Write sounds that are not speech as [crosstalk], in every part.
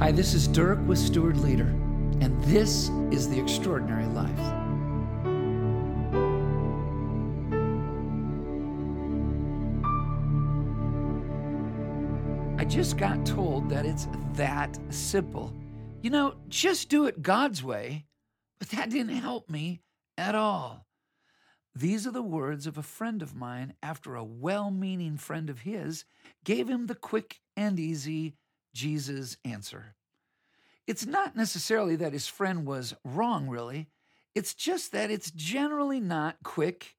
Hi, this is Dirk with Steward Leader, and this is The Extraordinary Life. I just got told that it's that simple. You know, just do it God's way, but that didn't help me at all. These are the words of a friend of mine after a well meaning friend of his gave him the quick and easy Jesus' answer. It's not necessarily that his friend was wrong, really. It's just that it's generally not quick,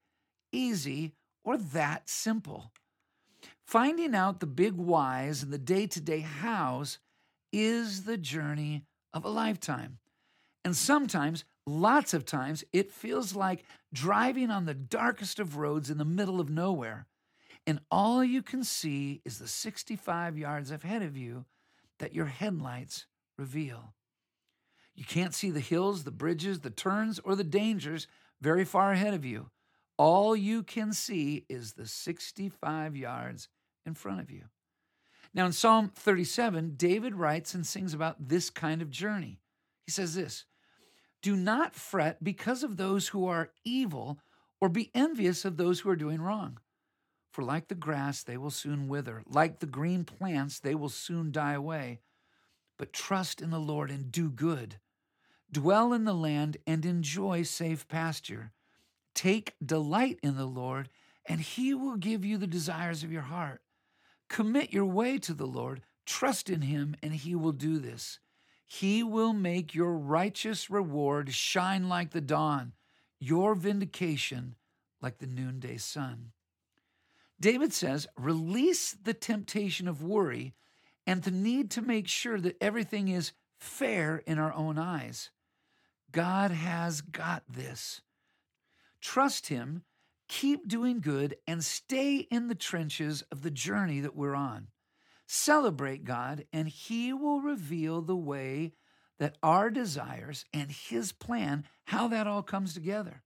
easy, or that simple. Finding out the big whys and the day to day hows is the journey of a lifetime. And sometimes, lots of times, it feels like driving on the darkest of roads in the middle of nowhere. And all you can see is the 65 yards ahead of you that your headlights reveal. You can't see the hills, the bridges, the turns, or the dangers very far ahead of you. All you can see is the 65 yards in front of you. Now, in Psalm 37, David writes and sings about this kind of journey. He says this Do not fret because of those who are evil, or be envious of those who are doing wrong. For like the grass, they will soon wither. Like the green plants, they will soon die away. But trust in the Lord and do good. Dwell in the land and enjoy safe pasture. Take delight in the Lord, and he will give you the desires of your heart. Commit your way to the Lord, trust in him, and he will do this. He will make your righteous reward shine like the dawn, your vindication like the noonday sun. David says, release the temptation of worry and the need to make sure that everything is fair in our own eyes. God has got this. Trust Him, keep doing good, and stay in the trenches of the journey that we're on. Celebrate God, and He will reveal the way that our desires and His plan, how that all comes together.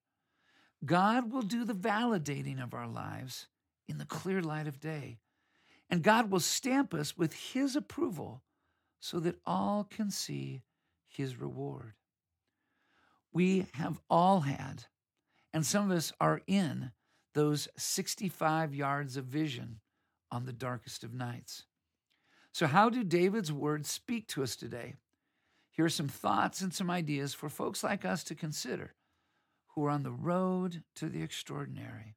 God will do the validating of our lives in the clear light of day. And God will stamp us with His approval so that all can see His reward. We have all had, and some of us are in, those 65 yards of vision on the darkest of nights. So, how do David's words speak to us today? Here are some thoughts and some ideas for folks like us to consider who are on the road to the extraordinary.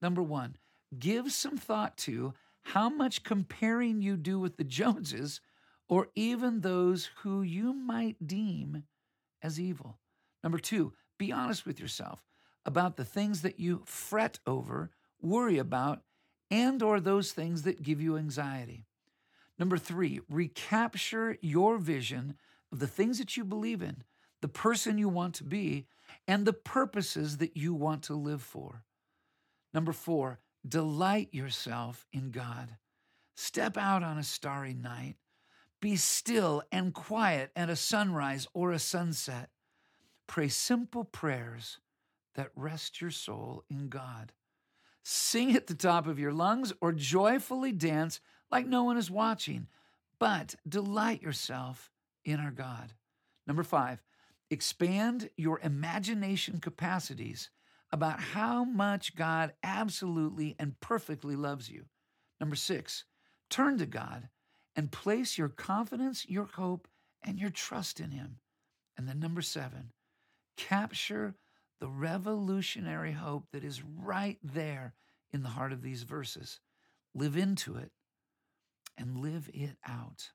Number one, give some thought to how much comparing you do with the [laughs] Joneses or even those who you might deem as evil. Number two, be honest with yourself about the things that you fret over, worry about, and or those things that give you anxiety. Number 3, recapture your vision of the things that you believe in, the person you want to be, and the purposes that you want to live for. Number 4, delight yourself in God. Step out on a starry night. Be still and quiet at a sunrise or a sunset. Pray simple prayers that rest your soul in God. Sing at the top of your lungs or joyfully dance like no one is watching, but delight yourself in our God. Number five, expand your imagination capacities about how much God absolutely and perfectly loves you. Number six, turn to God and place your confidence, your hope, and your trust in Him. And then number seven, capture the revolutionary hope that is right there in the heart of these verses. Live into it and live it out.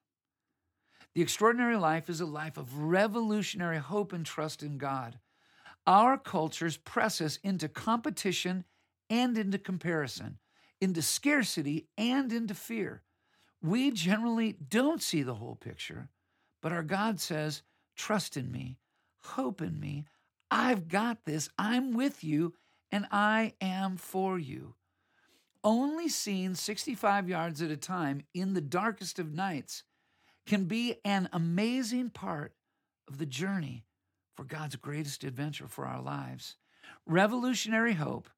The extraordinary life is a life of revolutionary hope and trust in God. Our cultures press us into competition and into comparison, into scarcity and into fear. We generally don't see the whole picture, but our God says, Trust in me, hope in me. I've got this. I'm with you, and I am for you. Only seen 65 yards at a time in the darkest of nights can be an amazing part of the journey for God's greatest adventure for our lives. Revolutionary hope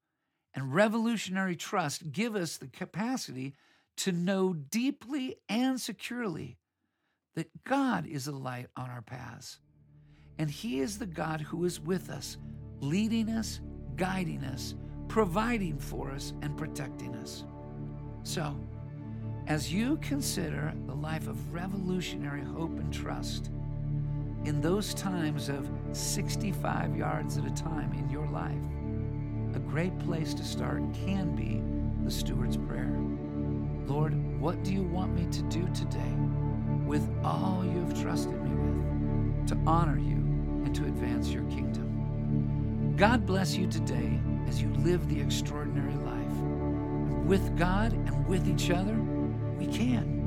and revolutionary trust give us the capacity to know deeply and securely that God is a light on our paths. And He is the God who is with us, leading us, guiding us, providing for us, and protecting us. So, as you consider the life of revolutionary hope and trust, in those times of 65 yards at a time in your life, a great place to start can be the steward's prayer. Lord, what do you want me to do today with all you have trusted me with to honor you and to advance your kingdom? God bless you today as you live the extraordinary life. With God and with each other, we can.